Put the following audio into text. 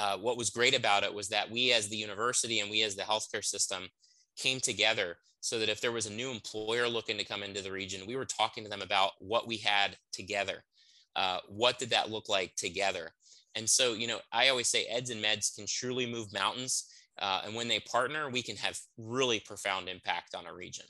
Uh, what was great about it was that we as the university and we as the healthcare system came together so that if there was a new employer looking to come into the region, we were talking to them about what we had together. Uh, what did that look like together? And so, you know, I always say eds and meds can truly move mountains. Uh, and when they partner, we can have really profound impact on a region.